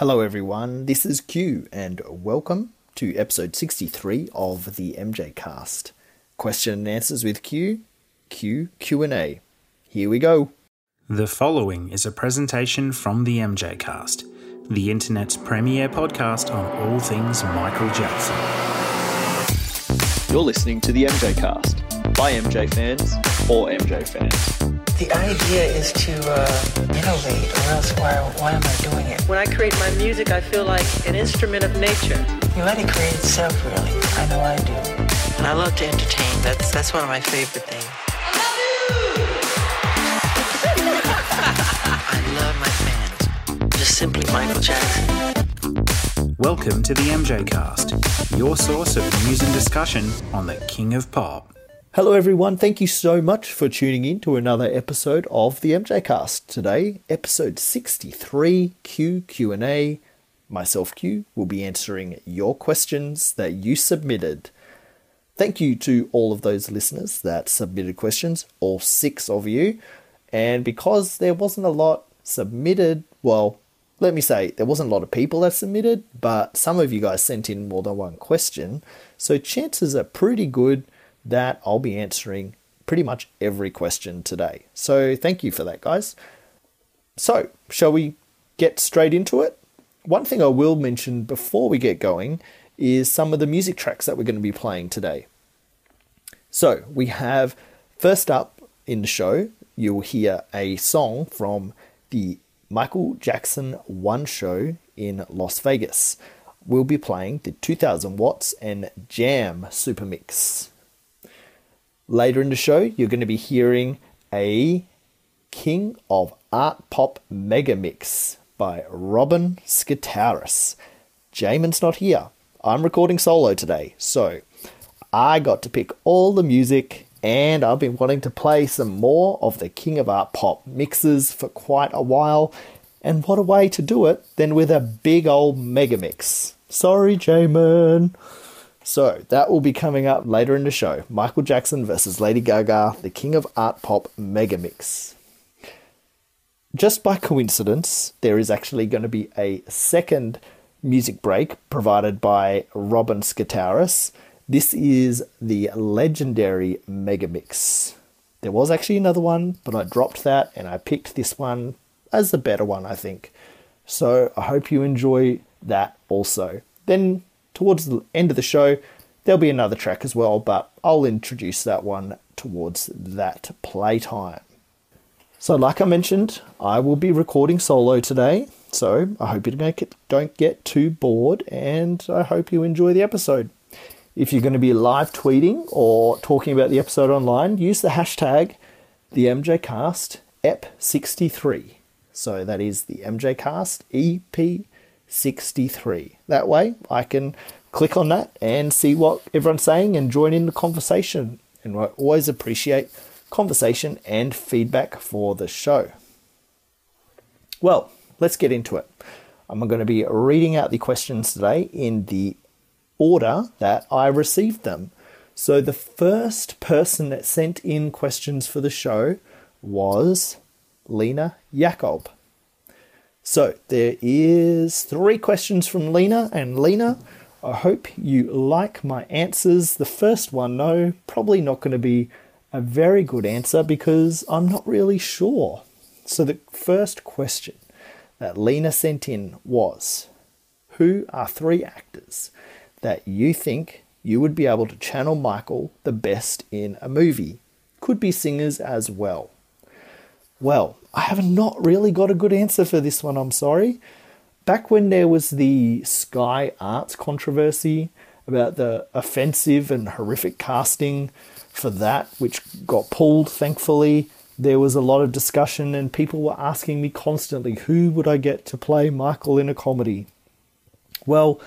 Hello, everyone. This is Q, and welcome to episode 63 of the MJ Cast. Question and answers with Q, Q, Q&A. Here we go. The following is a presentation from the MJ Cast, the internet's premier podcast on all things Michael Jackson. You're listening to the MJ Cast by MJ fans for MJ fans. The idea is to uh, innovate, or else why, why am I doing it? When I create my music, I feel like an instrument of nature. You let it create itself, really. I know I do. And I love to entertain. That's that's one of my favorite things. I love my fans. Just simply Michael Jackson. Welcome to the MJ Cast, your source of news and discussion on the King of Pop. Hello, everyone. Thank you so much for tuning in to another episode of the MJ Cast. Today, episode 63, Q Q&A. Myself, Q, will be answering your questions that you submitted. Thank you to all of those listeners that submitted questions, all six of you. And because there wasn't a lot submitted, well, let me say, there wasn't a lot of people that submitted, but some of you guys sent in more than one question. So chances are pretty good that I'll be answering pretty much every question today. So thank you for that, guys. So, shall we get straight into it? One thing I will mention before we get going is some of the music tracks that we're going to be playing today. So, we have first up in the show, you'll hear a song from the Michael Jackson One show in Las Vegas. We'll be playing the 2000 watts and Jam Super Mix. Later in the show, you're going to be hearing a King of Art Pop Mega Mix by Robin Skouteris. Jamon's not here. I'm recording solo today, so I got to pick all the music and I've been wanting to play some more of the King of Art Pop mixes for quite a while. And what a way to do it than with a big old mega mix. Sorry, Jamon. So that will be coming up later in the show. Michael Jackson versus Lady Gaga, the King of Art Pop Mega Mix. Just by coincidence, there is actually going to be a second music break provided by Robin Skouteris. This is the legendary Mega Mix. There was actually another one, but I dropped that and I picked this one as the better one, I think. So I hope you enjoy that also. Then towards the end of the show, there'll be another track as well, but I'll introduce that one towards that playtime. So, like I mentioned, I will be recording solo today, so I hope you don't get, too bored and I hope you enjoy the episode. If you're going to be live tweeting or talking about the episode online, use the hashtag the MJCast EP63. So that is the MJCast EP63. That way I can click on that and see what everyone's saying and join in the conversation. And I always appreciate conversation and feedback for the show. Well, let's get into it. I'm going to be reading out the questions today in the order that I received them. So the first person that sent in questions for the show was Lina Yakoub. So there is three questions from Lina and Lina. I hope you like my answers. The first one, no, probably not going to be a very good answer because I'm not really sure. So the first question that Lina sent in was Who are three actors that you think you would be able to channel Michael the best in a movie? Could be singers as well. Well, I have not really got a good answer for this one, I'm sorry. Back when there was the Sky Arts controversy about the offensive and horrific casting for that, which got pulled, thankfully, there was a lot of discussion, and people were asking me constantly, who would I get to play Michael in a comedy? Well,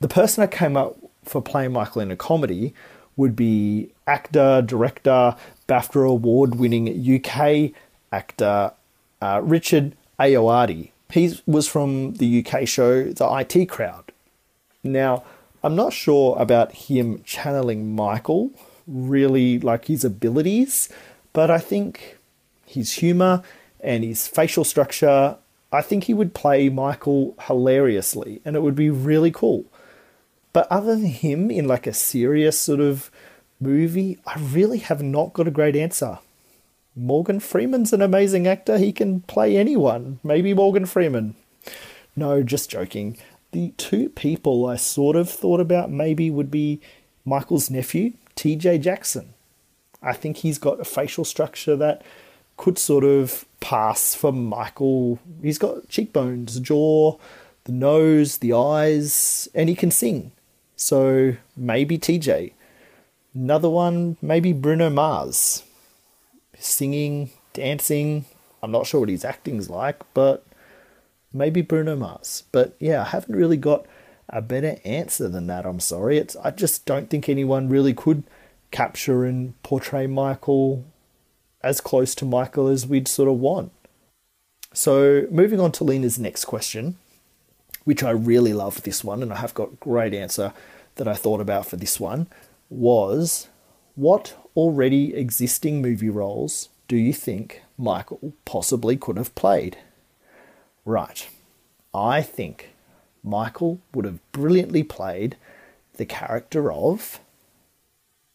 the person I came up for playing Michael in a comedy would be actor, director, BAFTA award winning UK actor uh, Richard Ayoade. He was from the UK show The IT Crowd. Now, I'm not sure about him channeling Michael, really like his abilities, but I think his humor and his facial structure I think he would play Michael hilariously and it would be really cool. But other than him in like a serious sort of movie, I really have not got a great answer. Morgan Freeman's an amazing actor. He can play anyone. Maybe Morgan Freeman. No, just joking. The two people I sort of thought about maybe would be Michael's nephew, TJ Jackson. I think he's got a facial structure that could sort of pass for Michael. He's got cheekbones, jaw, the nose, the eyes, and he can sing. So maybe TJ. Another one, maybe Bruno Mars. Singing, dancing. I'm not sure what his acting's like, but maybe Bruno Mars. But yeah, I haven't really got a better answer than that. I'm sorry. It's I just don't think anyone really could capture and portray Michael as close to Michael as we'd sort of want. So moving on to Lina's next question, which I really love this one, and I have got great answer that I thought about for this one, was what already existing movie roles do you think Michael possibly could have played? Right. I think Michael would have brilliantly played the character of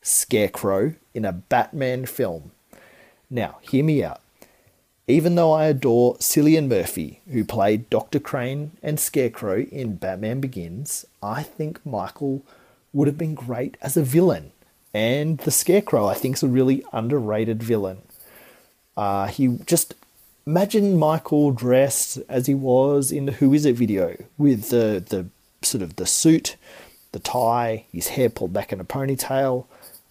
Scarecrow in a Batman film. Now, hear me out. Even though I adore Cillian Murphy, who played Dr. Crane and Scarecrow in Batman Begins, I think Michael would have been great as a villain. And the Scarecrow, I think, is a really underrated villain. Uh, he just imagine Michael dressed as he was in the Who Is It video with the the sort of the suit, the tie, his hair pulled back in a ponytail,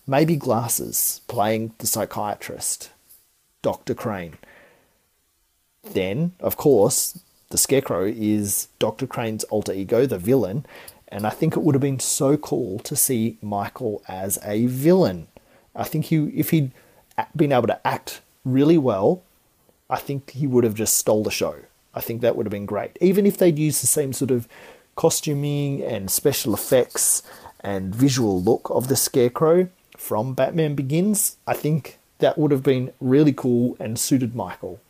maybe glasses, playing the psychiatrist, Dr. Crane. Then, of course, the Scarecrow is Dr. Crane's alter ego, the villain, and I think it would have been so cool to see Michael as a villain. I think he, if he'd been able to act really well I think he would have just stole the show. I think that would have been great. Even if they'd used the same sort of costuming and special effects and visual look of the Scarecrow from Batman Begins, I think that would have been really cool and suited Michael.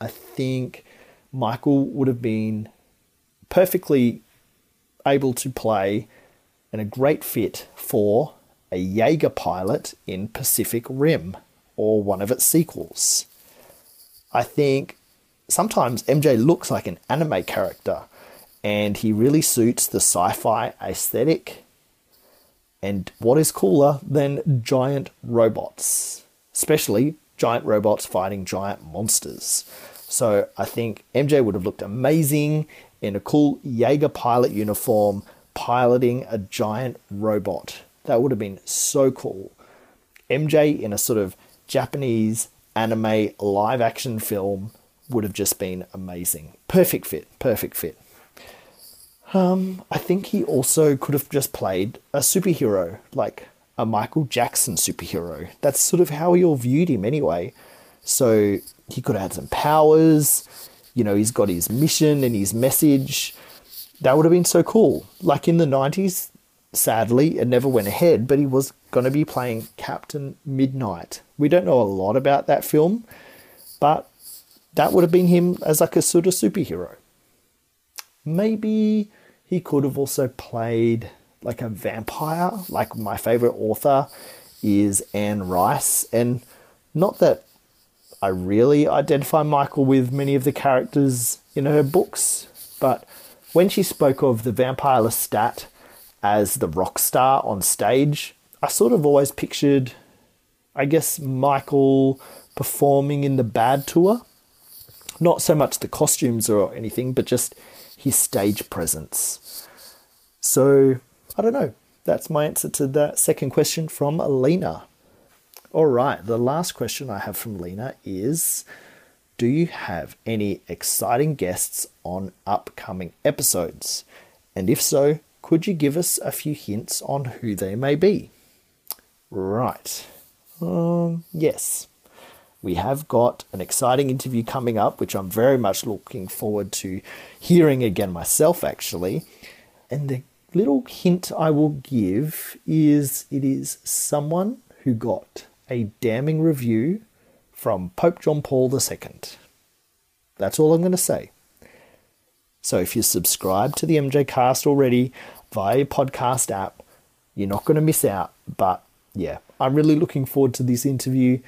I think Michael would have been perfectly able to play and a great fit for a Jaeger pilot in Pacific Rim or one of its sequels. I think sometimes MJ looks like an anime character and he really suits the sci fi aesthetic. And what is cooler than giant robots, especially giant robots fighting giant monsters? So I think MJ would have looked amazing in a cool Jaeger pilot uniform piloting a giant robot. That would have been so cool. MJ in a sort of Japanese anime live action film would have just been amazing. Perfect fit, perfect fit. Um, I think he also could have just played a superhero, like a Michael Jackson superhero. That's sort of how we all viewed him anyway. So he could have had some powers, you know, he's got his mission and his message. That would have been so cool. Like in the 90s, sadly, it never went ahead, but he was going to be playing Captain Midnight. We don't know a lot about that film, but that would have been him as like a sort of superhero. Maybe he could have also played like a vampire. Like my favorite author is Anne Rice, and not that I really identify Michael with many of the characters in her books, but when she spoke of the vampire Lestat as the rock star on stage, I sort of always pictured, I guess, Michael performing in the Bad Tour. Not so much the costumes or anything, but just his stage presence. So, I don't know. That's my answer to that second question from Lina. All right, the last question I have from Lina is Do you have any exciting guests on upcoming episodes? And if so, could you give us a few hints on who they may be? Right. Um, yes. We have got an exciting interview coming up, which I'm very much looking forward to hearing again myself, actually. And the little hint I will give is it is someone who got a damning review from Pope John Paul II. That's all I'm going to say. So if you subscribe to the MJ Cast already via your podcast app, you're not going to miss out. But yeah, I'm really looking forward to this interview,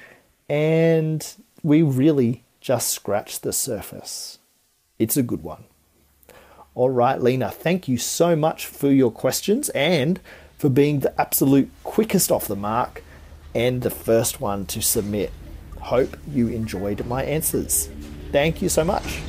and we really just scratched the surface. It's a good one. All right, Lina, thank you so much for your questions and for being the absolute quickest off the mark and the first one to submit. Hope you enjoyed my answers. Thank you so much.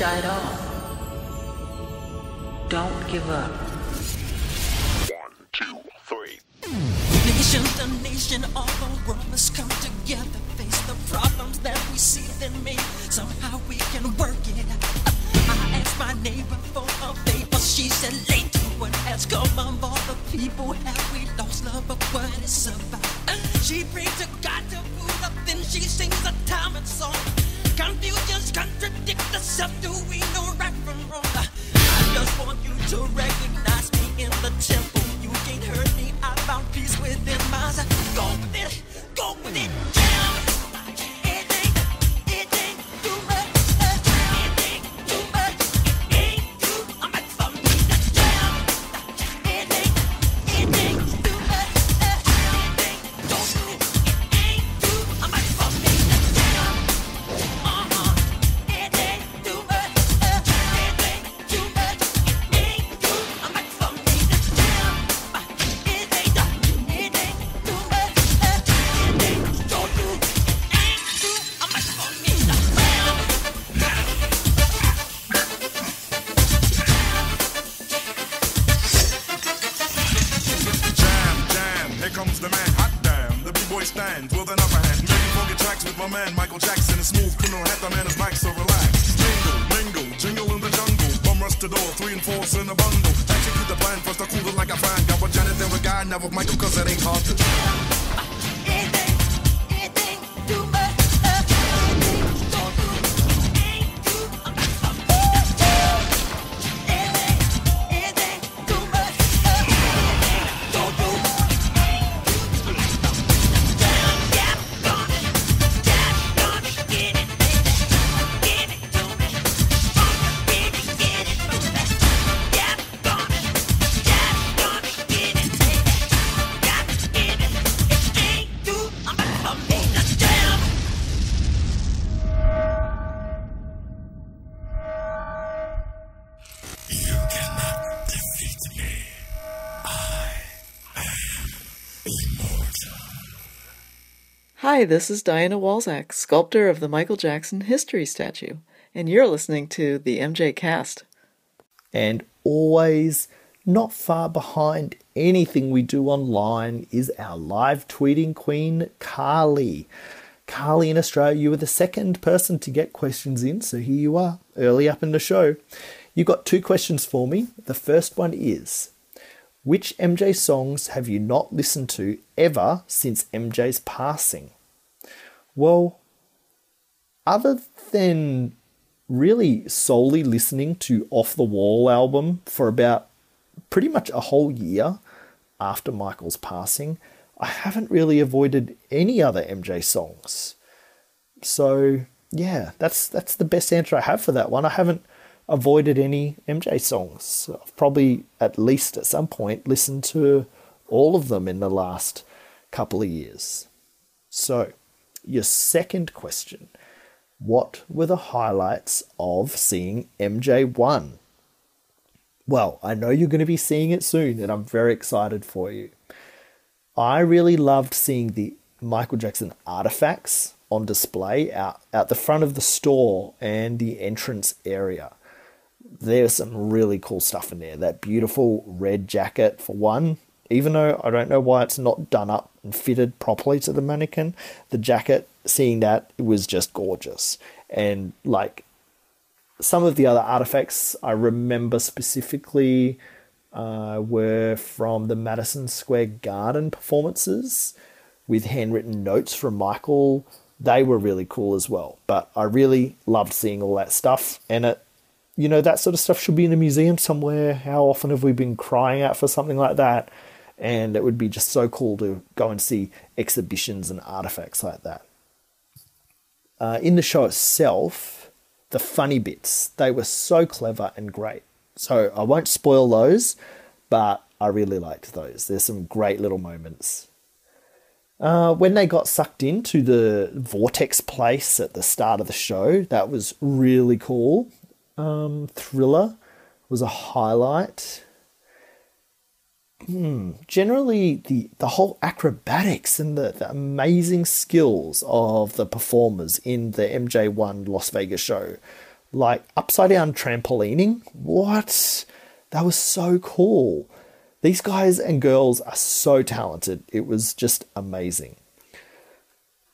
Don't at all. Don't give up. One, two, three. Nation to nation, all the world must come together. Face the problems that we see, then maybe somehow we can work it out. I asked my neighbor for a favor. She said, late to what has come of all the people have we lost love of what it's about. She prays to God to pull up, then she sings a time song. Confusions contradict themselves. Do we know right from wrong? I just want you to recognize me in the temple. You can't hurt me. I found peace within myself. Go with it, go with it, jam. Hi, this is Diana Walczak, sculptor of the Michael Jackson History Statue, and you're listening to the MJ Cast. And always not far behind anything we do online is our live tweeting queen, Carley. Carley in Australia, you were the second person to get questions in, so here you are, early up in the show. You got two questions for me. The first one is Which MJ songs have you not listened to ever since MJ's passing? Well, other than really solely listening to Off the Wall album for about pretty much a whole year after Michael's passing, I haven't really avoided any other MJ songs. So yeah, that's that's the best answer I have for that one. I haven't avoided any MJ songs. I've probably at least at some point listened to all of them in the last couple of years. So, your second question. What were the highlights of seeing MJ1? Well, I know you're going to be seeing it soon, and I'm very excited for you. I really loved seeing the Michael Jackson artifacts on display out, out the front of the store and the entrance area. there's some really cool stuff in there. That beautiful red jacket, for one, even though I don't know why it's not done up and fitted properly to the mannequin, the jacket, seeing that, it was just gorgeous. And like some of the other artifacts I remember specifically uh, were from the Madison Square Garden performances with handwritten notes from Michael. They were really cool as well. But I really loved seeing all that stuff, and it, you know, that sort of stuff should be in a museum somewhere. How often have we been crying out for something like that? And it would be just so cool to go and see exhibitions and artifacts like that. Uh, in the show itself, the funny bits, they were so clever and great. So I won't spoil those, but I really liked those. There's some great little moments. Uh, when they got sucked into the vortex place at the start of the show, that was really cool. Um, Thriller was a highlight. Hmm. Generally, the, the whole acrobatics and the, the amazing skills of the performers in the MJ1 Las Vegas show, like upside down trampolining, what? That was so cool. These guys and girls are so talented. It was just amazing.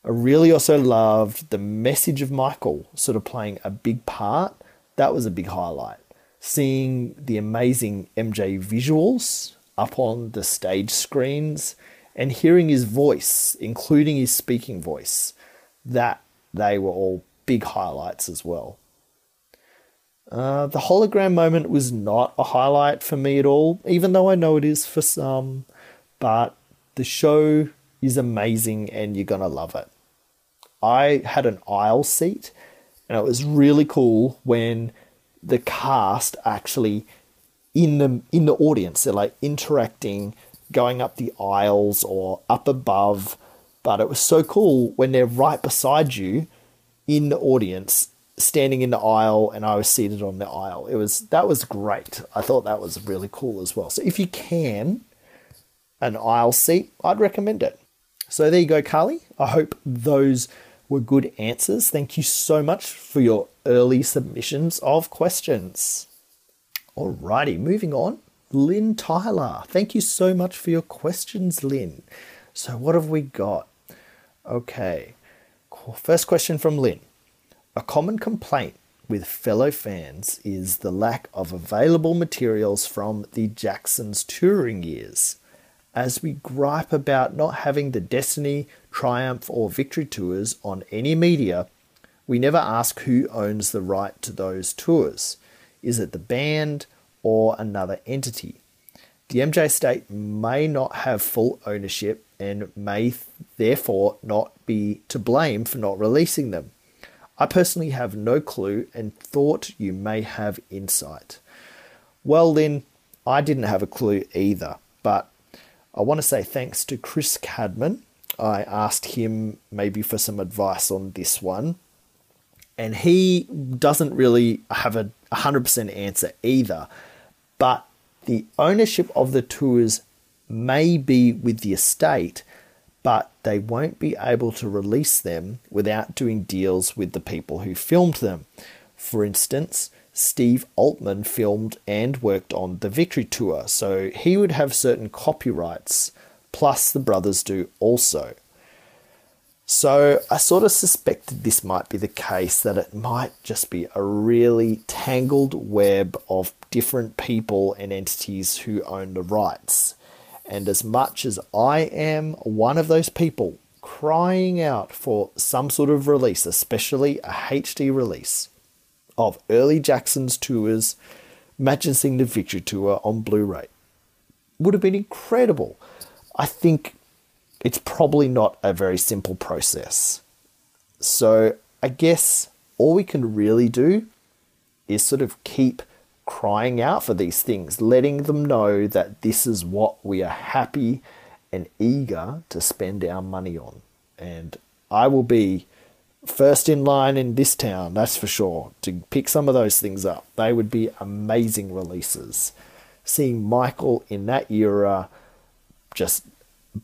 I really also loved the message of Michael sort of playing a big part. That was a big highlight. Seeing the amazing MJ visuals up on the stage screens and hearing his voice, including his speaking voice, that they were all big highlights as well. Uh, the hologram moment was not a highlight for me at all, even though I know it is for some. But the show is amazing and you're going to love it. I had an aisle seat and it was really cool when the cast actually in the in the audience they're like interacting going up the aisles or up above but it was so cool when they're right beside you in the audience standing in the aisle and I was seated on the aisle. It was that was great. I thought that was really cool as well. So if you can an aisle seat, I'd recommend it. So there you go, Carley. I hope those were good answers. Thank you so much for your early submissions of questions. Alrighty, moving on. Lynn Tyler. Thank you so much for your questions, Lynn. So what have we got? Okay. First question from Lynn. A common complaint with fellow fans is the lack of available materials from the Jacksons' touring years. As we gripe about not having the Destiny, Triumph, or Victory tours on any media, we never ask who owns the right to those tours. Is it the band or another entity? The MJ estate may not have full ownership and may therefore not be to blame for not releasing them. I personally have no clue and thought you may have insight. Well, then, I didn't have a clue either, but I want to say thanks to Chris Cadman. I asked him maybe for some advice on this one, and he doesn't really have a 100% answer either. But the ownership of the tours may be with the estate, but they won't be able to release them without doing deals with the people who filmed them. For instance, Steve Altman filmed and worked on the Victory Tour, so he would have certain copyrights, plus the brothers do also. So I sort of suspected this might be the case, that it might just be a really tangled web of different people and entities who own the rights. And as much as I am one of those people crying out for some sort of release, especially a HD release of early Jackson's tours, imagine seeing the Victory Tour on Blu ray. Would have been incredible. I think it's probably not a very simple process. So I guess all we can really do is sort of keep crying out for these things, letting them know that this is what we are happy and eager to spend our money on. And I will be first in line in this town, that's for sure, to pick some of those things up. They would be amazing releases. Seeing Michael in that era just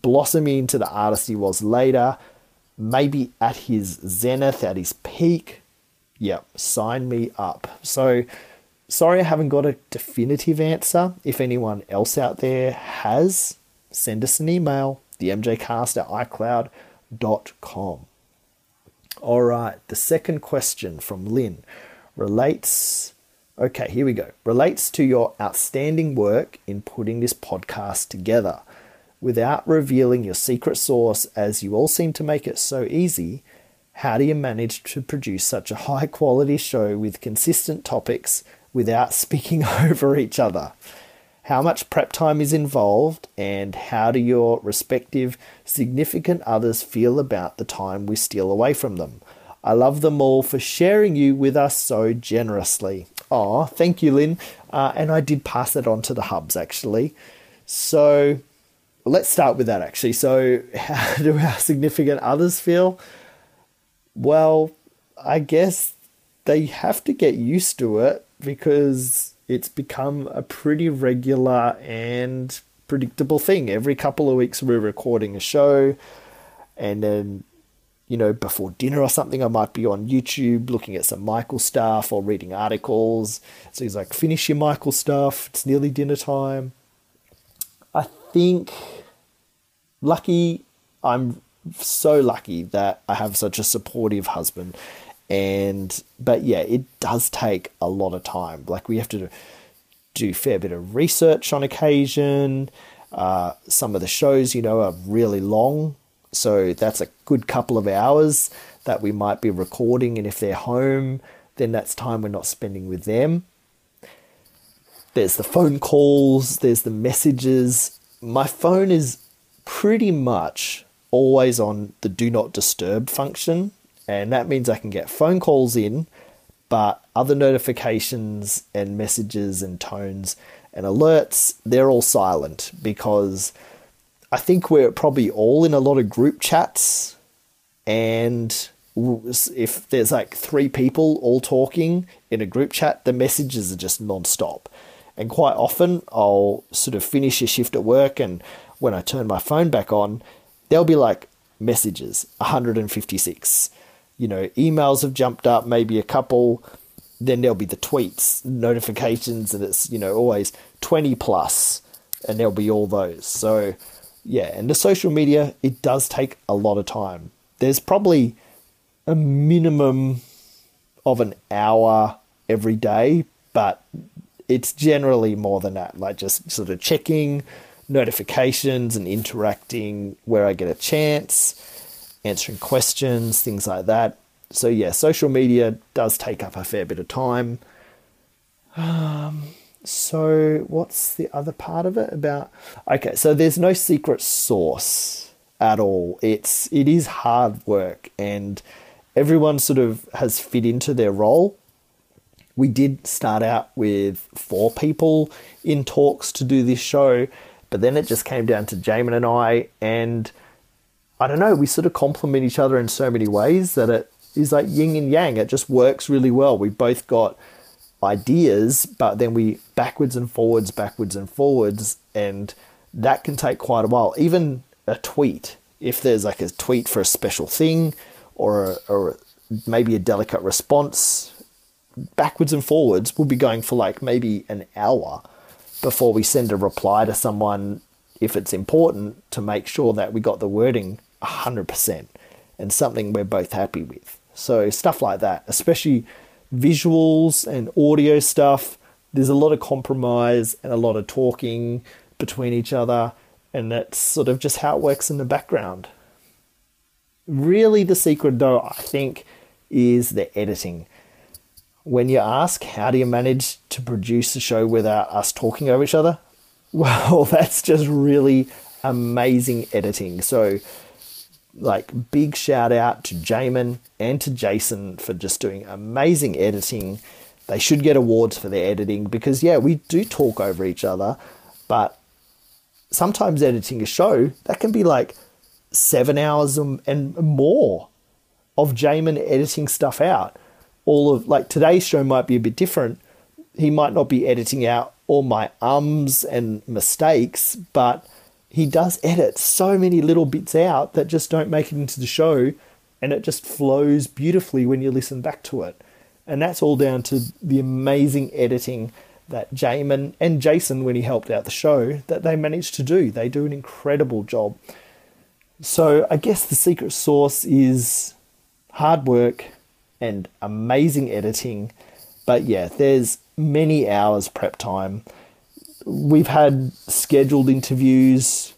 blossoming into the artist he was later, maybe at his zenith, at his peak, yep, sign me up. So, sorry I haven't got a definitive answer. If anyone else out there has, send us an email, themjcast at icloud.com. All right, the second question from Lynn relates. Okay, here we go. Relates to your outstanding work in putting this podcast together. Without revealing your secret sauce, as you all seem to make it so easy, how do you manage to produce such a high quality show with consistent topics without speaking over each other? How much prep time is involved, and how do your respective significant others feel about the time we steal away from them? I love them all for sharing you with us so generously. Oh, thank you, Lynn. Uh, and I did pass it on to the hubs actually. So let's start with that actually. So, how do our significant others feel? Well, I guess they have to get used to it because it's become a pretty regular and predictable thing. Every couple of weeks, we're recording a show, and then, you know, before dinner or something, I might be on YouTube looking at some Michael stuff or reading articles. So he's like, finish your Michael stuff, it's nearly dinner time. I think, lucky, I'm so lucky that I have such a supportive husband. And but yeah, it does take a lot of time. Like we have to do a fair bit of research on occasion. Uh, some of the shows, you know, are really long, so that's a good couple of hours that we might be recording. And if they're home, then that's time we're not spending with them. There's the phone calls. There's the messages. My phone is pretty much always on the do not disturb function, and that means I can get phone calls in, but other notifications and messages and tones and alerts, they're all silent because I think we're probably all in a lot of group chats, and if there's like three people all talking in a group chat, the messages are just non-stop. And quite often, I'll sort of finish a shift at work, and when I turn my phone back on, there'll be like messages 156 you know emails have jumped up maybe a couple. Then there'll be the tweets notifications and it's you know always 20 plus and there'll be all those. So yeah and the social media it does take a lot of time. There's probably a minimum of an hour every day but it's generally more than that like just sort of checking notifications and interacting where I get a chance, answering questions, things like that. So, yeah, social media does take up a fair bit of time. Um, so, what's the other part of it about? Okay, so there's no secret sauce at all. It's it is hard work, and everyone sort of has fit into their role. We did start out with four people in talks to do this show, but then it just came down to Jamon and I, and I don't know, we sort of complement each other in so many ways that it is like yin and yang. It just works really well. We both got ideas, but then we backwards and forwards, backwards and forwards, and that can take quite a while. Even a tweet, if there's like a tweet for a special thing or, or maybe a delicate response, backwards and forwards, we'll be going for like maybe an hour before we send a reply to someone if it's important to make sure that we got the wording 100% and something we're both happy with. So, stuff like that, especially visuals and audio stuff, there's a lot of compromise and a lot of talking between each other, and that's sort of just how it works in the background. Really, the secret, though, I think, is the editing when you ask, how do you manage to produce a show without us talking over each other? Well, that's just really amazing editing. So, like, big shout out to Jamon and to Jason for just doing amazing editing. They should get awards for their editing because, yeah, we do talk over each other, but sometimes editing a show that can be like seven hours and more of Jamon editing stuff out all of like today's show might be a bit different. He might not be editing out all my ums and mistakes, but he does edit so many little bits out that just don't make it into the show and it just flows beautifully when you listen back to it. And that's all down to the amazing editing that Jamon and Jason, when he helped out the show, that they managed to do. They do an incredible job. So I guess the secret sauce is hard work and amazing editing. But yeah, there's many hours prep time. We've had scheduled interviews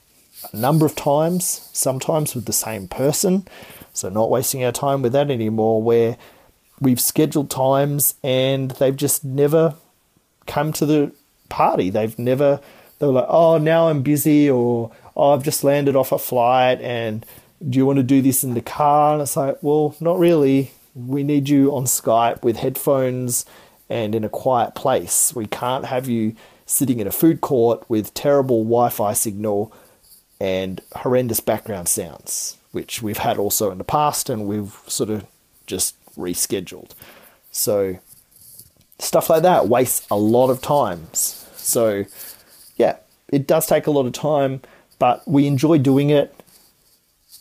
a number of times, sometimes with the same person. So not wasting our time with that anymore, where we've scheduled times and they've just never come to the party. They've never, they were like, oh, now I'm busy, or oh, I've just landed off a flight, and do you want to do this in the car? And it's like, well, not really. We need you on Skype with headphones and in a quiet place. We can't have you sitting in a food court with terrible Wi Fi signal and horrendous background sounds, which we've had also in the past and we've sort of just rescheduled. So, stuff like that wastes a lot of times. So, yeah, it does take a lot of time, but we enjoy doing it.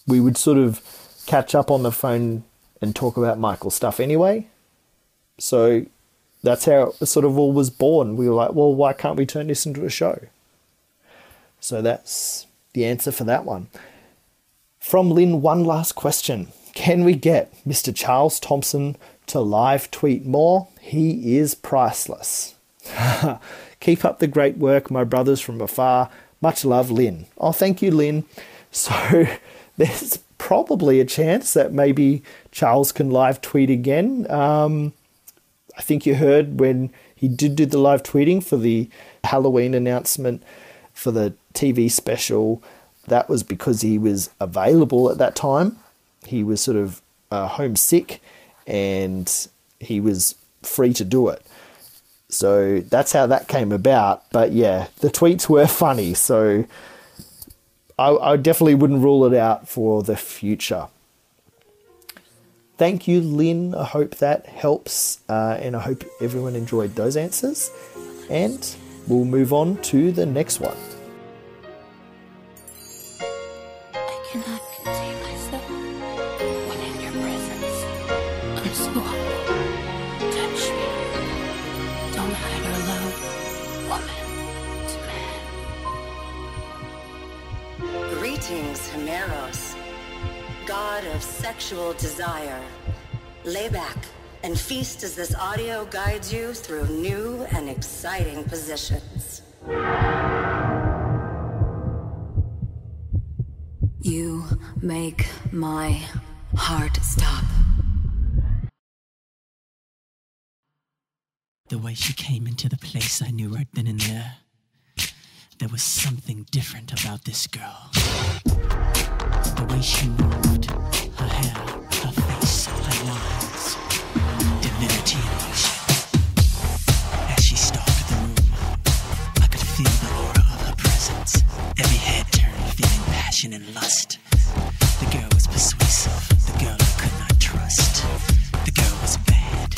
We would sort of catch up on the phone and talk about Michael stuff anyway. So that's how it sort of all was born. We were like, well, why can't we turn this into a show? So that's the answer for that one. From Lynn, one last question. Can we get Mr. Charles Thompson to live tweet more? He is priceless. Keep up the great work, my brothers from afar. Much love, Lynn. Oh, thank you, Lynn. So there's probably a chance that maybe Charles can live tweet again. Um, I think you heard when he did do the live tweeting for the Halloween announcement for the TV special. That was because he was available at that time. He was sort of uh, homesick and he was free to do it. So that's how that came about. But yeah, the tweets were funny. So I, I definitely wouldn't rule it out for the future. Thank you, Lynn. I hope that helps, uh, and I hope everyone enjoyed those answers. And we'll move on to the next one. Himeros, god of sexual desire. Lay back and feast as this audio guides you through new and exciting positions. You make my heart stop. The way she came into the place, I knew right then and there. There was something different about this girl. The way she moved, her hair, her face, her lines, divinity in motion. As she stalked the room, I could feel the aura of her presence. Every head turned, feeling passion and lust. The girl was persuasive, the girl I could not trust. The girl was bad,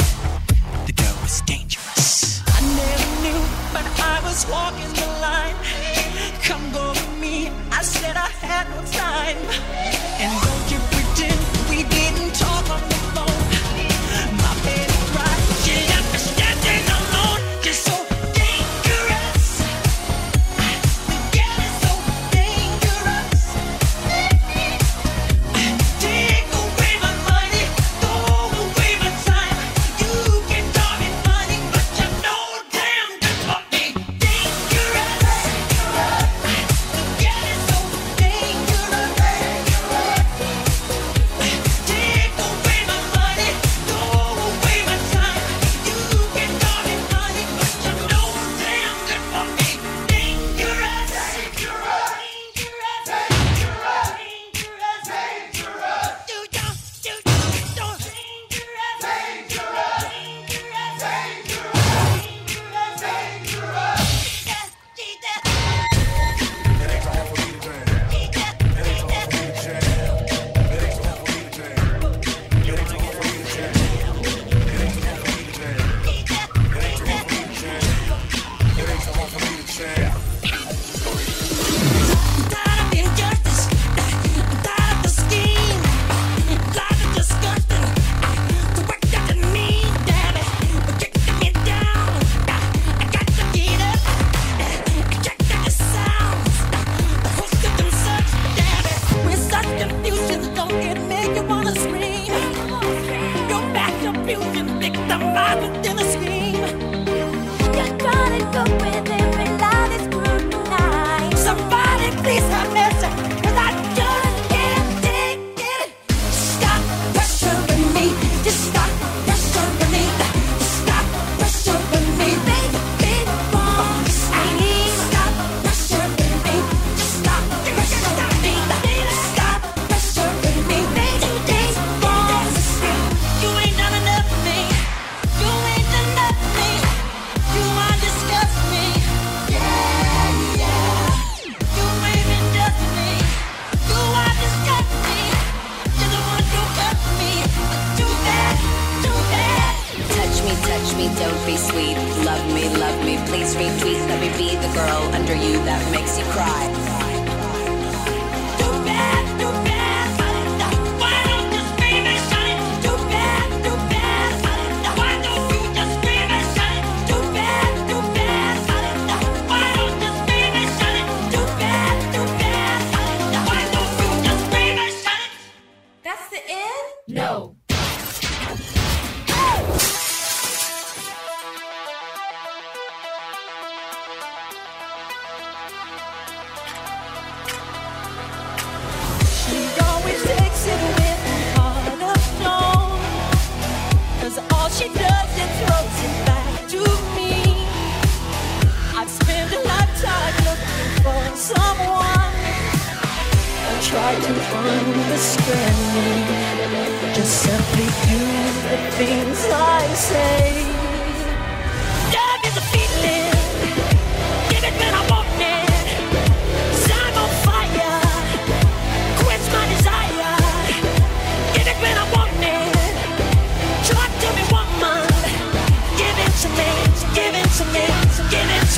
the girl was dangerous. I never knew, but I was walking the time.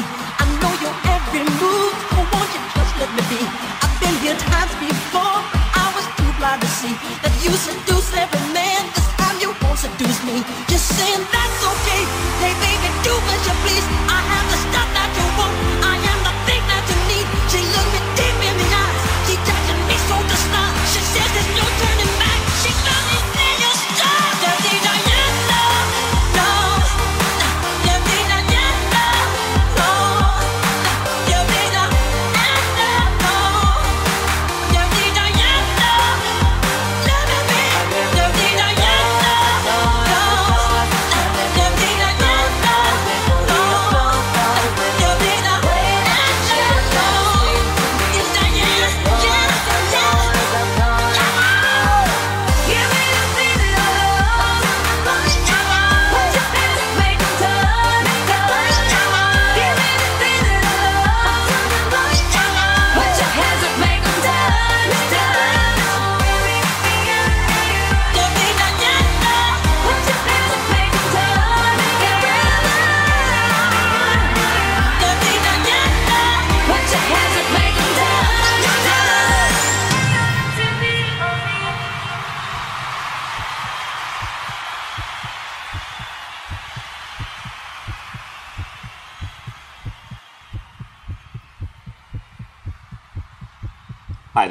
I know your every move. Oh, won't you just let me be? I've been here times before. I was too blind to see that you seduce every man.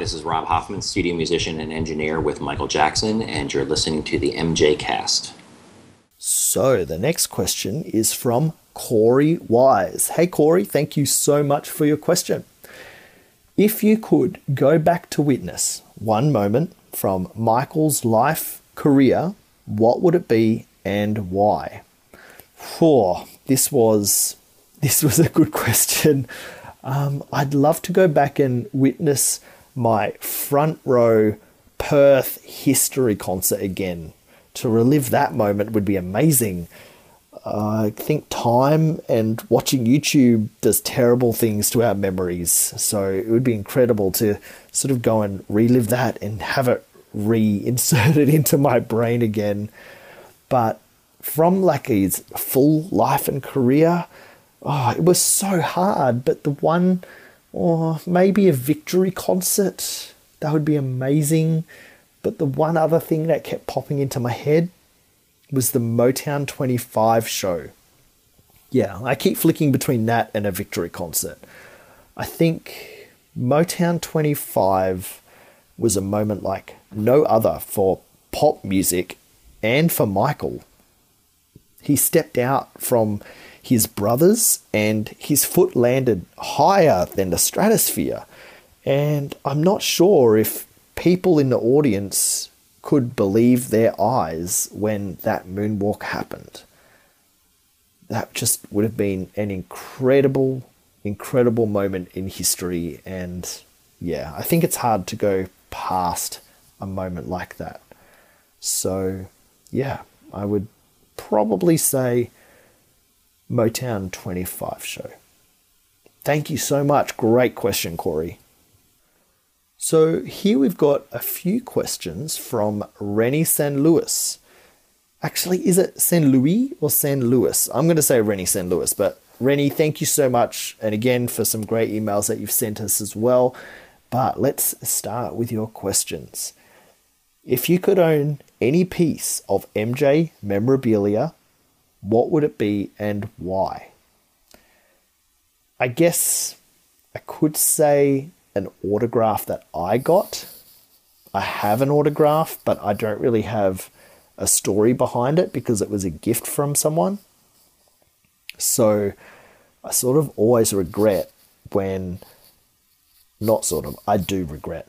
This is Rob Hoffman, studio musician and engineer with Michael Jackson, and you're listening to the MJ Cast. So the next question is from Corey Wise. Hey Corey, thank you so much for your question. If you could go back to witness one moment from Michael's life career, what would it be and why? For this was this was a good question. Um, I'd love to go back and witness my front row Perth history concert again. To relive that moment would be amazing. Uh, I think time and watching YouTube does terrible things to our memories. So it would be incredible to sort of go and relive that and have it reinserted into my brain again. But from Lackey's full life and career, oh, it was so hard. But the one or maybe a victory concert. That would be amazing. But the one other thing that kept popping into my head was the Motown 25 show. Yeah, I keep flicking between that and a victory concert. I think Motown 25 was a moment like no other for pop music and for Michael. He stepped out from his brothers, and his foot landed higher than the stratosphere. And I'm not sure if people in the audience could believe their eyes when that moonwalk happened. That just would have been an incredible, incredible moment in history. And yeah, I think it's hard to go past a moment like that. So yeah, I would probably say Motown 25 show? Thank you so much. Great question, Corey. So here we've got a few questions from Rennie San Luis. Actually, is it San Louis or San Luis? I'm going to say Rennie San Luis, but Rennie, thank you so much. And again, for some great emails that you've sent us as well. But let's start with your questions. If you could own any piece of MJ memorabilia, what would it be and why? I guess I could say an autograph that I got. I have an autograph, but I don't really have a story behind it because it was a gift from someone. So I sort of always regret when, not sort of, I do regret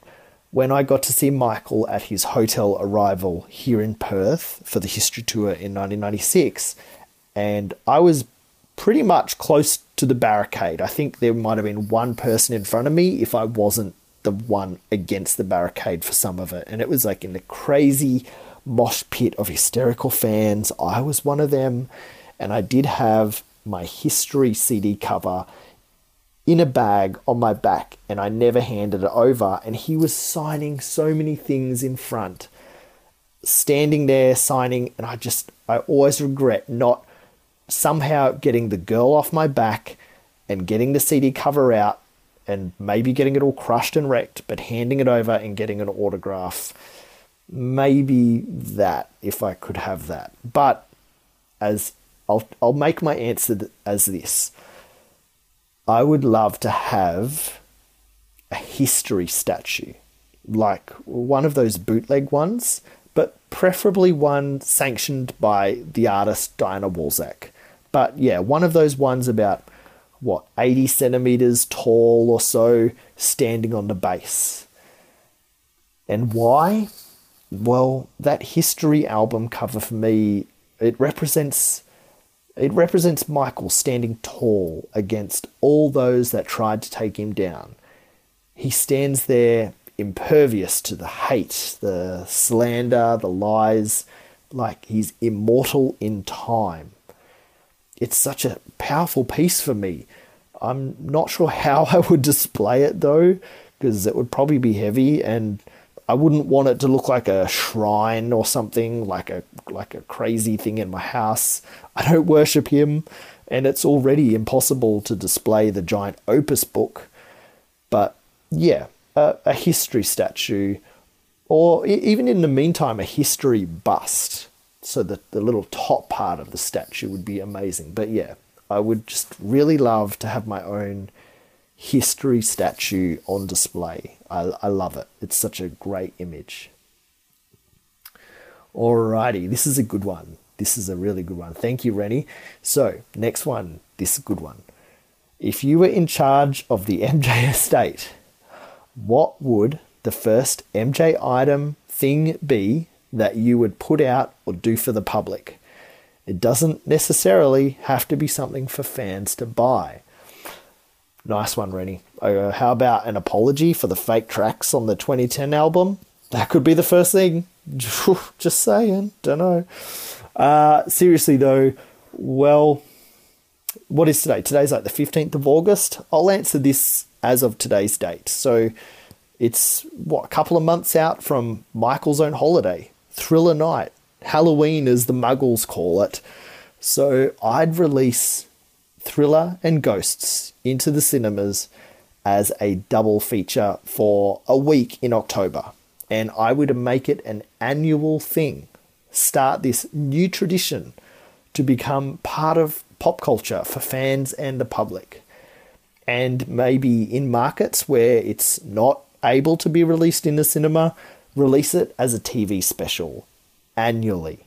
when I got to see Michael at his hotel arrival here in Perth for the history tour in 1996 and I was pretty much close to the barricade. I think there might have been one person in front of me if I wasn't the one against the barricade for some of it. And it was like in the crazy mosh pit of hysterical fans. I was one of them. And I did have my history CD cover in a bag on my back and I never handed it over. And he was signing so many things in front, standing there signing. And I just, I always regret not somehow getting the girl off my back and getting the CD cover out and maybe getting it all crushed and wrecked, but handing it over and getting an autograph. Maybe that, if I could have that. But as I'll, I'll make my answer as this I would love to have a history statue, like one of those bootleg ones, but preferably one sanctioned by the artist Diana Walczak. But yeah, one of those ones about what 80 centimeters tall or so, standing on the base. And why? Well, that history album cover for me, it represents it represents Michael standing tall against all those that tried to take him down. He stands there impervious to the hate, the slander, the lies, like he's immortal in time it's such a powerful piece for me. I'm not sure how I would display it though, because it would probably be heavy and I wouldn't want it to look like a shrine or something, like a like a crazy thing in my house. I don't worship him, and it's already impossible to display the giant opus book. But yeah, a, a history statue, or even in the meantime, a history bust so that the little top part of the statue would be amazing. But yeah, I would just really love to have my own history statue on display. I, I love it. It's such a great image. Alrighty, this is a good one. This is a really good one. Thank you, Rennie. So, next one. This good one. If you were in charge of the MJ estate, what would the first MJ item thing be that you would put out or do for the public? It doesn't necessarily have to be something for fans to buy. Nice one, Rennie. Uh, how about an apology for the fake tracks on the 2010 album? That could be the first thing. Just saying. Don't know. Uh, seriously, though, well, what is today? Today's like the 15th of August. I'll answer this as of today's date. So it's, what, a couple of months out from Michael's own holiday, Thriller Night, Halloween, as the muggles call it. So I'd release Thriller and Ghosts into the cinemas as a double feature for a week in October. And I would make it an annual thing. Start this new tradition to become part of pop culture for fans and the public. And maybe in markets where it's not able to be released in the cinema, release it as a TV special annually.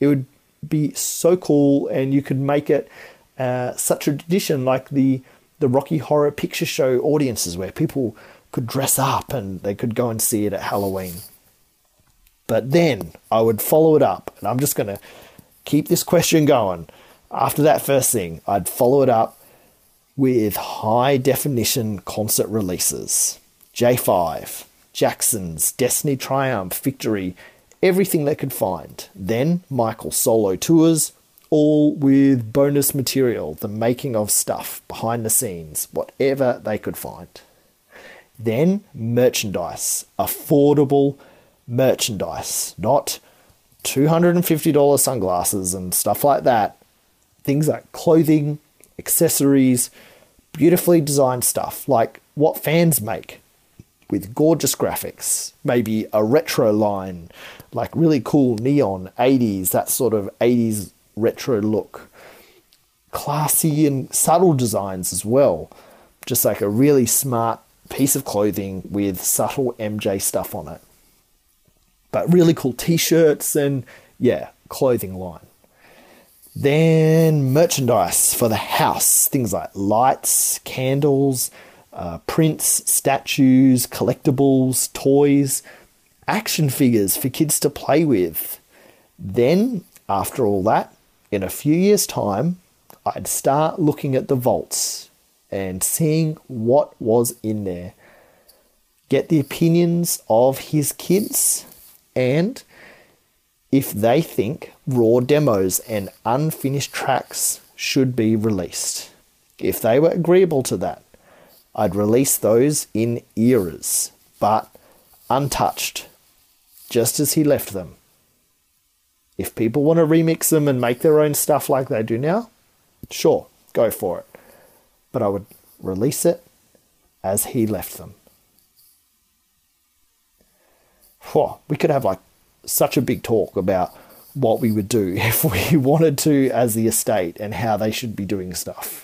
It would be so cool, and you could make it uh, such a tradition like the the Rocky Horror Picture Show audiences, where people could dress up and they could go and see it at Halloween. But then I would follow it up, and I'm just going to keep this question going. After that first thing, I'd follow it up with high definition concert releases J5, Jackson's, Destiny Triumph, Victory, everything they could find. Then Michael solo tours, all with bonus material, the making of stuff, behind the scenes, whatever they could find. Then merchandise, affordable merchandise, not $250 sunglasses and stuff like that. Things like clothing, accessories, beautifully designed stuff like what fans make with gorgeous graphics, maybe a retro line, like really cool neon 80s, that sort of 80s retro look. Classy and subtle designs as well. Just like a really smart piece of clothing with subtle MJ stuff on it. But really cool t shirts and, yeah, clothing line. Then merchandise for the house, things like lights, candles, uh, prints, statues, collectibles, toys, action figures for kids to play with. Then, after all that, in a few years' time, I'd start looking at the vaults and seeing what was in there. Get the opinions of his kids and if they think raw demos and unfinished tracks should be released. If they were agreeable to that, I'd release those in eras, but untouched, just as he left them. If people want to remix them and make their own stuff like they do now, sure, go for it. But I would release it as he left them. We could have like such a big talk about what we would do if we wanted to as the estate and how they should be doing stuff.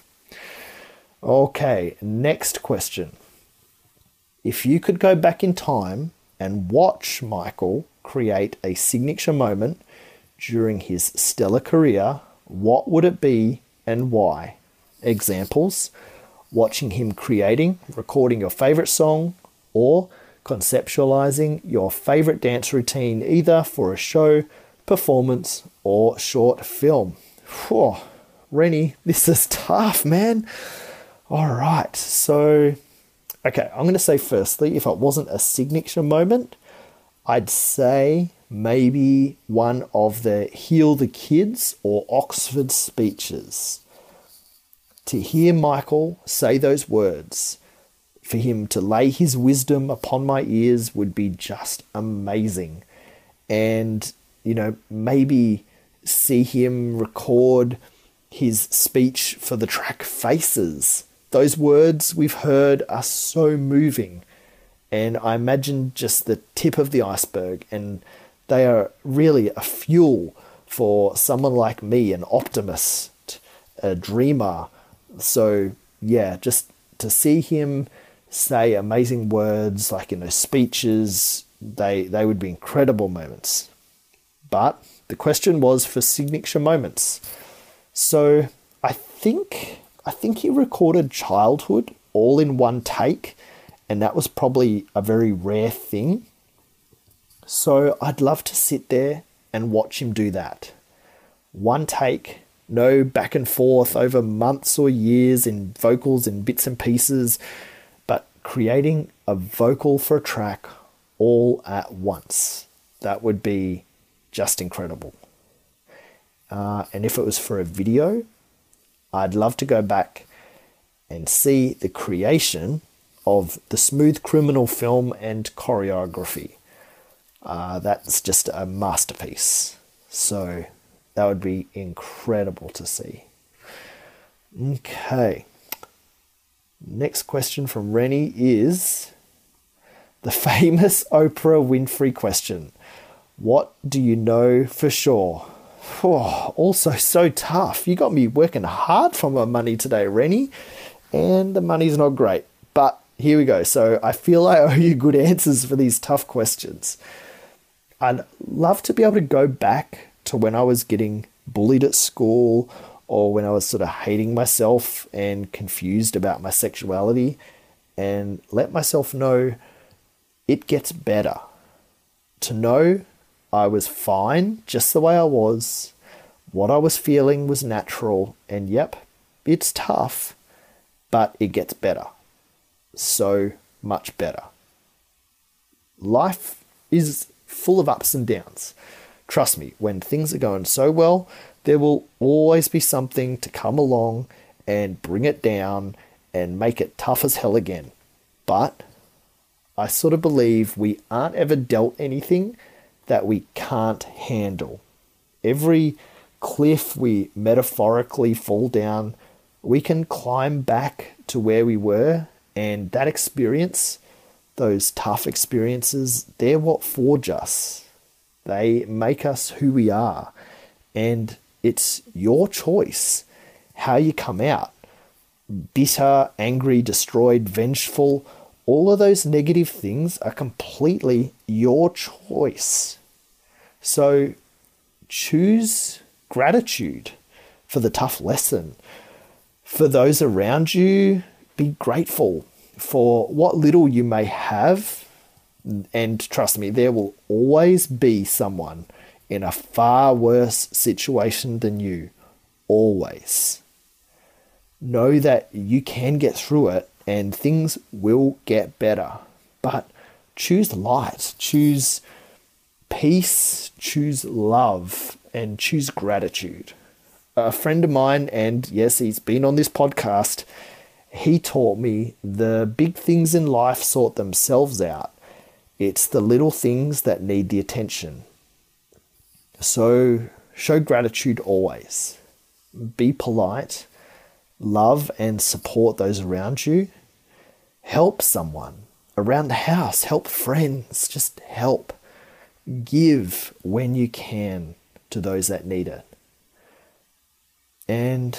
Okay, next question. If you could go back in time and watch Michael create a signature moment during his stellar career, what would it be and why? Examples watching him creating, recording your favorite song, or conceptualizing your favorite dance routine either for a show, performance, or short film. Whew, Rennie, this is tough, man. All right, so, okay, I'm going to say firstly, if it wasn't a signature moment, I'd say maybe one of the Heal the Kids or Oxford speeches. To hear Michael say those words, for him to lay his wisdom upon my ears would be just amazing. And, you know, maybe see him record his speech for the track Faces. Those words we've heard are so moving. And I imagine just the tip of the iceberg, and they are really a fuel for someone like me, an optimist, a dreamer. So, yeah, just to see him say amazing words like in those speeches, they they would be incredible moments. But the question was for signature moments. So I think I think he recorded childhood all in one take, and that was probably a very rare thing. So I'd love to sit there and watch him do that. One take, no back and forth over months or years in vocals and bits and pieces, but creating a vocal for a track all at once. That would be just incredible. Uh, and if it was for a video, I'd love to go back and see the creation of the Smooth Criminal film and choreography. Uh, that's just a masterpiece. So that would be incredible to see. Okay. Next question from Rennie is the famous Oprah Winfrey question. What do you know for sure? Oh, also so tough. You got me working hard for my money today, Rennie, and the money's not great. But here we go. So I feel I owe you good answers for these tough questions. I'd love to be able to go back to when I was getting bullied at school or when I was sort of hating myself and confused about my sexuality and let myself know it gets better. To know I was fine just the way I was, what I was feeling was natural, and yep, it's tough, but it gets better. So much better. Life is full of ups and downs. Trust me, when things are going so well, there will always be something to come along and bring it down and make it tough as hell again. But I sort of believe we aren't ever dealt anything that we can't handle. Every cliff we metaphorically fall down, we can climb back to where we were, and that experience, those tough experiences, they're what forge us. They make us who we are, and it's your choice how you come out. Bitter, angry, destroyed, vengeful, all of those negative things are completely your choice. So choose gratitude for the tough lesson. For those around you, be grateful for what little you may have. And trust me, there will always be someone in a far worse situation than you. Always. Know that you can get through it and things will get better. But choose light, choose peace, choose love, and choose gratitude. A friend of mine, and yes, he's been on this podcast, he taught me the big things in life sort themselves out. It's the little things that need the attention. So show gratitude always. Be polite. Love and support those around you. Help someone around the house. Help friends. Just help. Give when you can to those that need it. And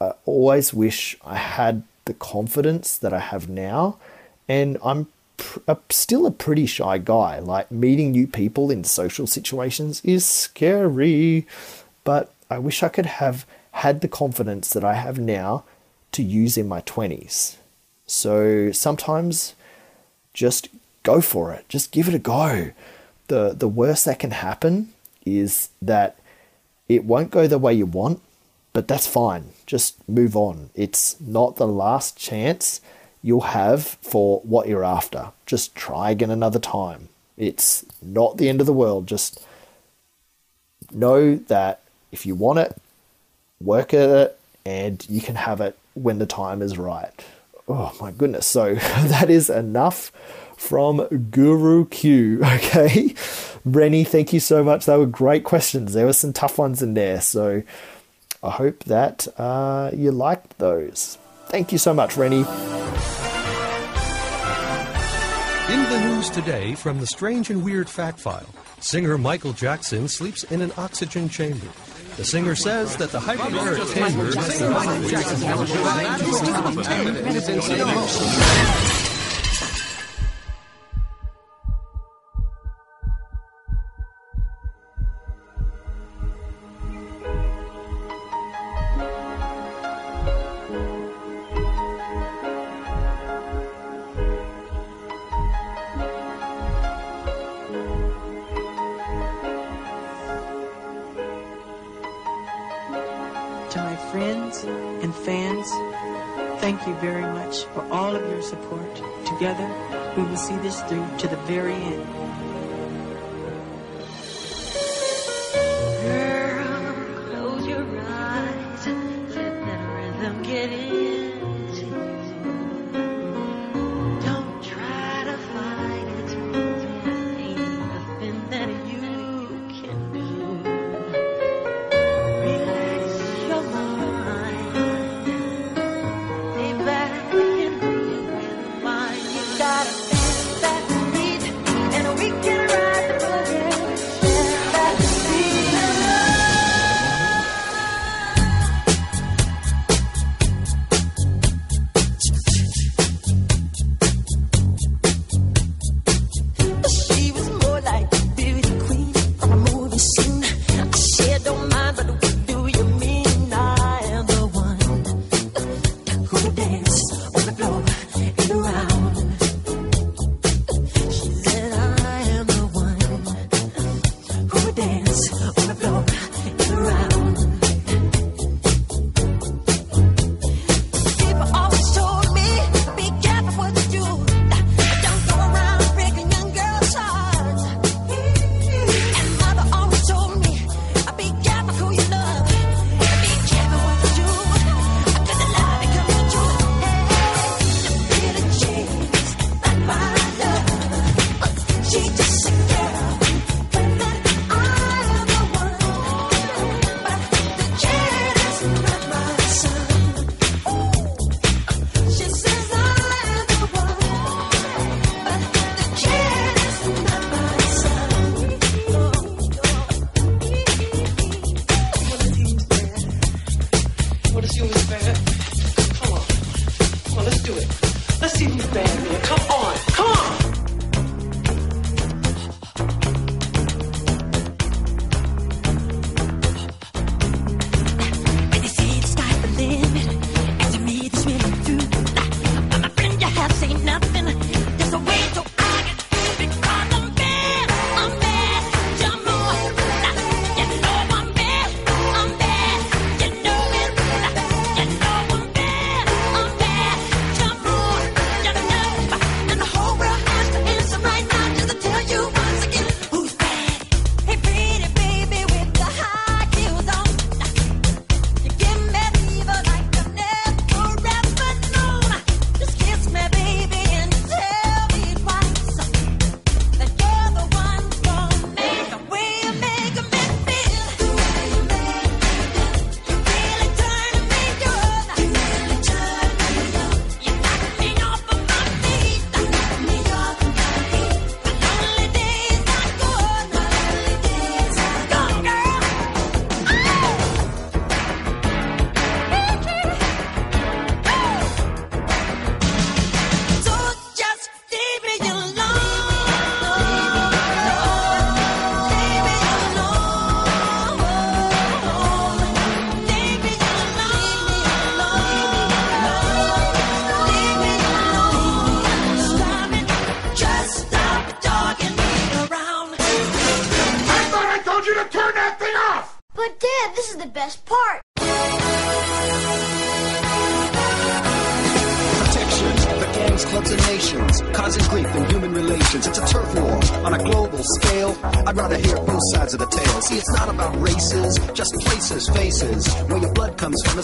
I always wish I had the confidence that I have now. And I'm still a pretty shy guy. Like meeting new people in social situations is scary. But I wish I could have had the confidence that I have now to use in my 20s. So sometimes just go for it. Just give it a go. The the worst that can happen is that it won't go the way you want, but that's fine. Just move on. It's not the last chance you'll have for what you're after. Just try again another time. It's not the end of the world. Just know that if you want it, work at it, and you can have it when the time is right. Oh my goodness. So that is enough from Guru Q. Okay. Rennie, thank you so much. They were great questions. There were some tough ones in there. So I hope that uh, you liked those. Thank you so much, Rennie. In the news today from the Strange and Weird Fact File, singer Michael Jackson sleeps in an oxygen chamber. The singer says that the hyperbaric chamber is dance on the floor.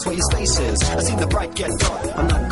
where your space is. I seen the bright get dark. I'm not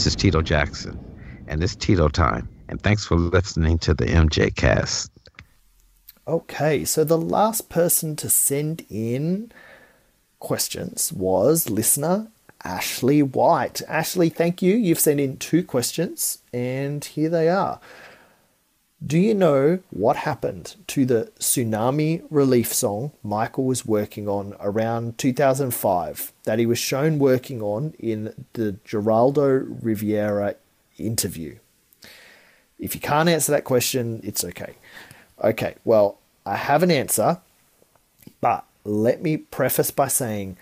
This is Tito Jackson, and this Tito Time. And thanks for listening to the MJ Cast. Okay, so the last person to send in questions was listener Ashley White. Ashley, thank you. You've sent in two questions, and here they are. Do you know what happened to the tsunami relief song Michael was working on around 2005 that he was shown working on in the Geraldo Rivera interview? If you can't answer that question, it's okay. Okay, well, I have an answer, but let me preface by saying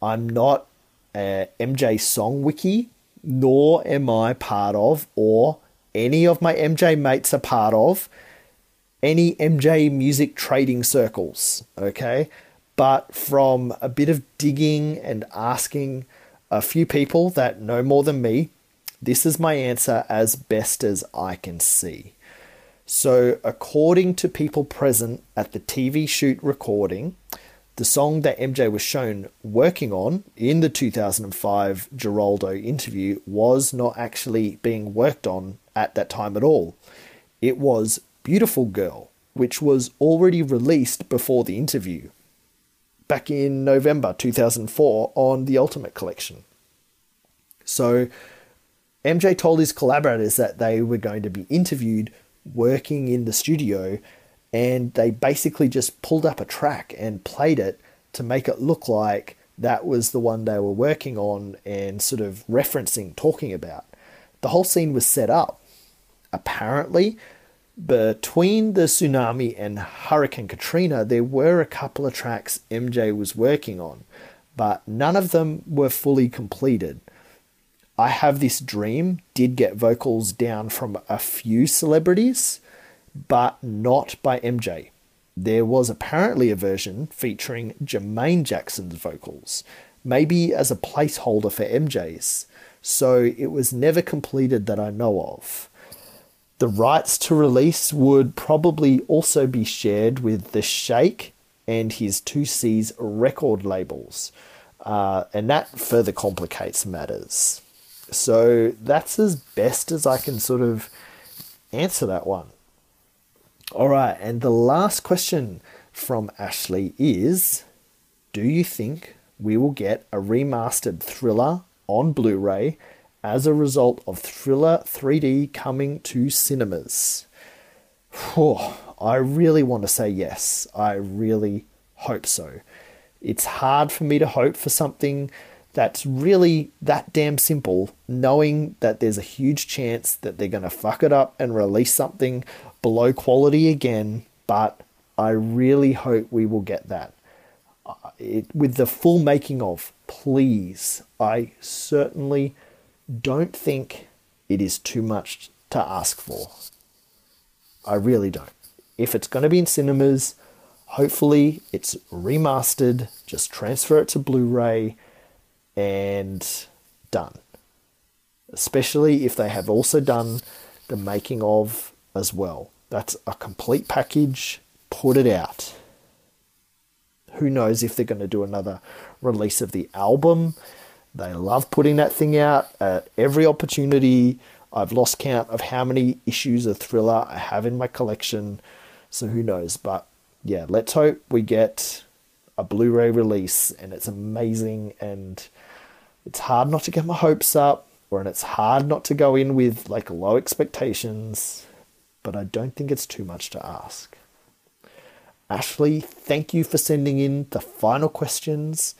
I'm not a MJ Song Wiki, nor am I part of or any of my MJ mates are part of, any MJ music trading circles, okay? But from a bit of digging and asking a few people that know more than me, this is my answer as best as I can see. So, according to people present at the TV shoot recording, the song that MJ was shown working on in the 2005 Geraldo interview was not actually being worked on at that time at all. It was Beautiful Girl, which was already released before the interview back in November 2004 on the Ultimate Collection. So MJ told his collaborators that they were going to be interviewed working in the studio and they basically just pulled up a track and played it to make it look like that was the one they were working on and sort of referencing, talking about. The whole scene was set up. Apparently, between the tsunami and Hurricane Katrina, there were a couple of tracks MJ was working on, but none of them were fully completed. I Have This Dream did get vocals down from a few celebrities, but not by MJ. There was apparently a version featuring Jermaine Jackson's vocals, maybe as a placeholder for MJ's, so it was never completed that I know of. The rights to release would probably also be shared with The Sheikh and his 2 Seas record labels, uh, and that further complicates matters. So that's as best as I can sort of answer that one. All right, and the last question from Ashley is Do you think we will get a remastered thriller on Blu ray as a result of Thriller 3D coming to cinemas? Whew, I really want to say yes. I really hope so. It's hard for me to hope for something that's really that damn simple, knowing that there's a huge chance that they're going to fuck it up and release something below quality again, but I really hope we will get that. Uh, it, with the full making of, please, I certainly don't think it is too much to ask for. I really don't. If it's going to be in cinemas, hopefully it's remastered, just transfer it to Blu ray and done. Especially if they have also done the making of as well. That's a complete package. Put it out. Who knows if they're going to do another release of the album? They love putting that thing out at every opportunity. I've lost count of how many issues of Thriller I have in my collection, so who knows? But yeah, let's hope we get a Blu ray release and it's amazing and it's hard not to get my hopes up or and it's hard not to go in with like low expectations, but I don't think it's too much to ask. Ashley, thank you for sending in the final questions.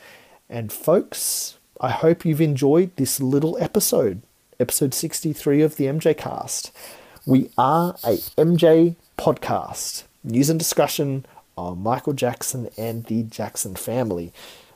And folks, I hope you've enjoyed this little episode, episode 63 of the MJ Cast. We are a MJ podcast, news and discussion on Michael Jackson and the Jackson family.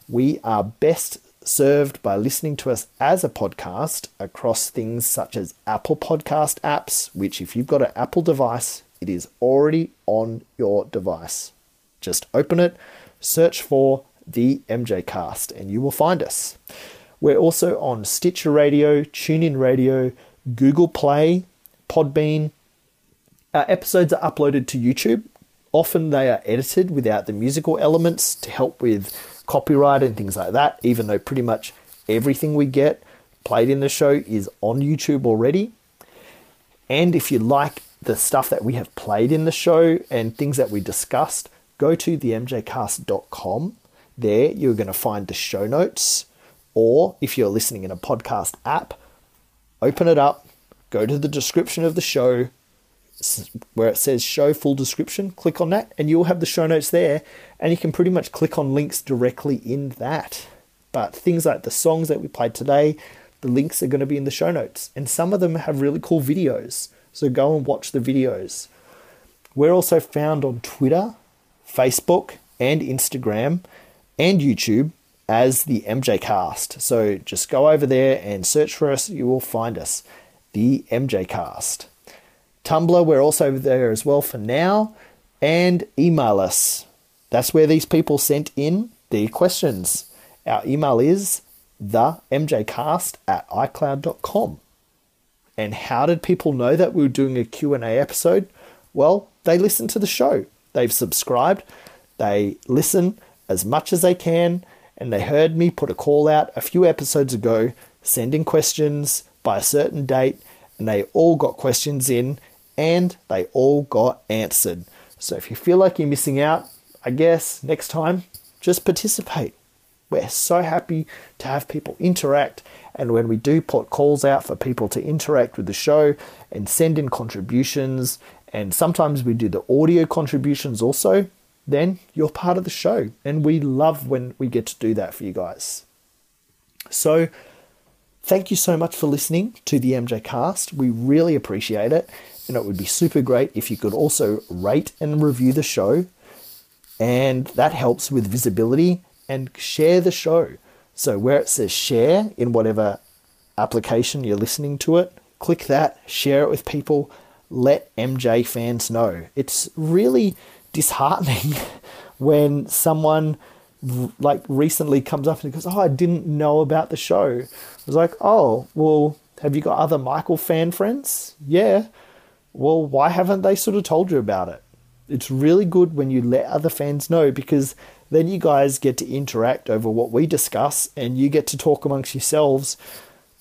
We are best served by listening to us as a podcast across things such as Apple Podcast apps, which, if you've got an Apple device, it is already on your device. Just open it, search for the MJ Cast, and you will find us. We're also on Stitcher Radio, TuneIn Radio, Google Play, Podbean. Our episodes are uploaded to YouTube. Often they are edited without the musical elements to help with copyright and things like that, even though pretty much everything we get played in the show is on YouTube already. And if you like the stuff that we have played in the show and things that we discussed, go to themjcast.com. There you're going to find the show notes, or if you're listening in a podcast app, open it up, go to the description of the show, where it says show full description, click on that, and you'll have the show notes there, and you can pretty much click on links directly in that. But things like the songs that we played today, the links are going to be in the show notes, and some of them have really cool videos, so go and watch the videos. We're also found on Twitter, Facebook, and Instagram, and YouTube as the MJ Cast. So just go over there and search for us, you will find us, the MJ Cast. Tumblr, we're also there as well for now. And email us. That's where these people sent in their questions. Our email is themjcast at icloud.com. And how did people know that we were doing a Q&A episode? Well, they listen to the show. They've subscribed. They listen as much as they can. And they heard me put a call out a few episodes ago, sending questions by a certain date. And they all got questions in and they all got answered. So if you feel like you're missing out, I guess next time just participate. We're so happy to have people interact, and when we do put calls out for people to interact with the show and send in contributions, and sometimes we do the audio contributions also, then you're part of the show, and we love when we get to do that for you guys. So, thank you so much for listening to the MJ Cast. We really appreciate it, and it would be super great if you could also rate and review the show, and that helps with visibility and share the show. So, where it says share in whatever application you're listening to it, click that, share it with people, let MJ fans know. It's really disheartening when someone like recently comes up and goes, "Oh, I didn't know about the show." I was like, "Oh, well, have you got other Michael fan friends?" Yeah. Well, why haven't they sort of told you about it? It's really good when you let other fans know because then you guys get to interact over what we discuss and you get to talk amongst yourselves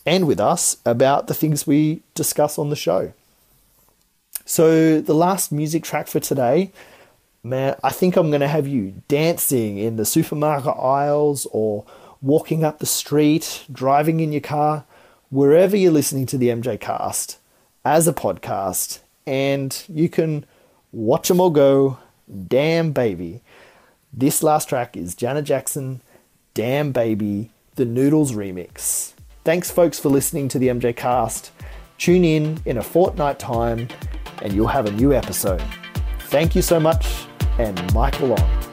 and with us about the things we discuss on the show. So, the last music track for today, man, I think I'm going to have you dancing in the supermarket aisles or walking up the street, driving in your car, wherever you're listening to the MJ Cast as a podcast, and you can watch them all go. Damn, baby. This last track is Janet Jackson, Damn Baby, the Noodles remix. Thanks, folks, for listening to the MJ Cast. Tune in in a fortnight time and you'll have a new episode. Thank you so much, and Michael on.